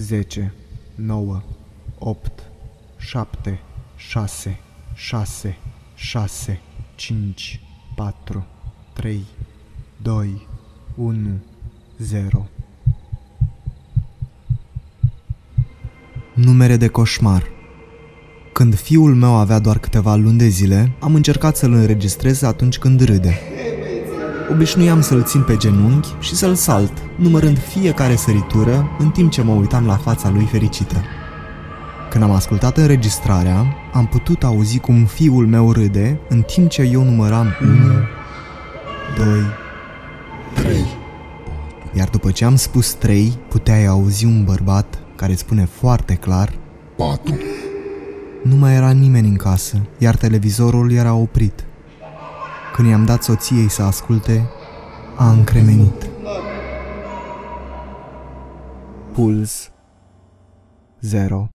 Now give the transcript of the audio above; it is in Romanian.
10, 9, 8, 7, 6, 6, 6, 5, 4, 3, 2, 1, 0. Numere de coșmar Când fiul meu avea doar câteva luni de zile, am încercat să-l înregistrez atunci când râde. Obișnuiam să-l țin pe genunchi și să-l salt, numărând fiecare săritură în timp ce mă uitam la fața lui fericită. Când am ascultat înregistrarea, am putut auzi cum fiul meu râde în timp ce eu număram 1, 2, 3. Iar după ce am spus 3, puteai auzi un bărbat care spune foarte clar 4, Nu mai era nimeni în casă, iar televizorul era oprit. Când i-am dat soției să asculte, a încremenit. Puls 0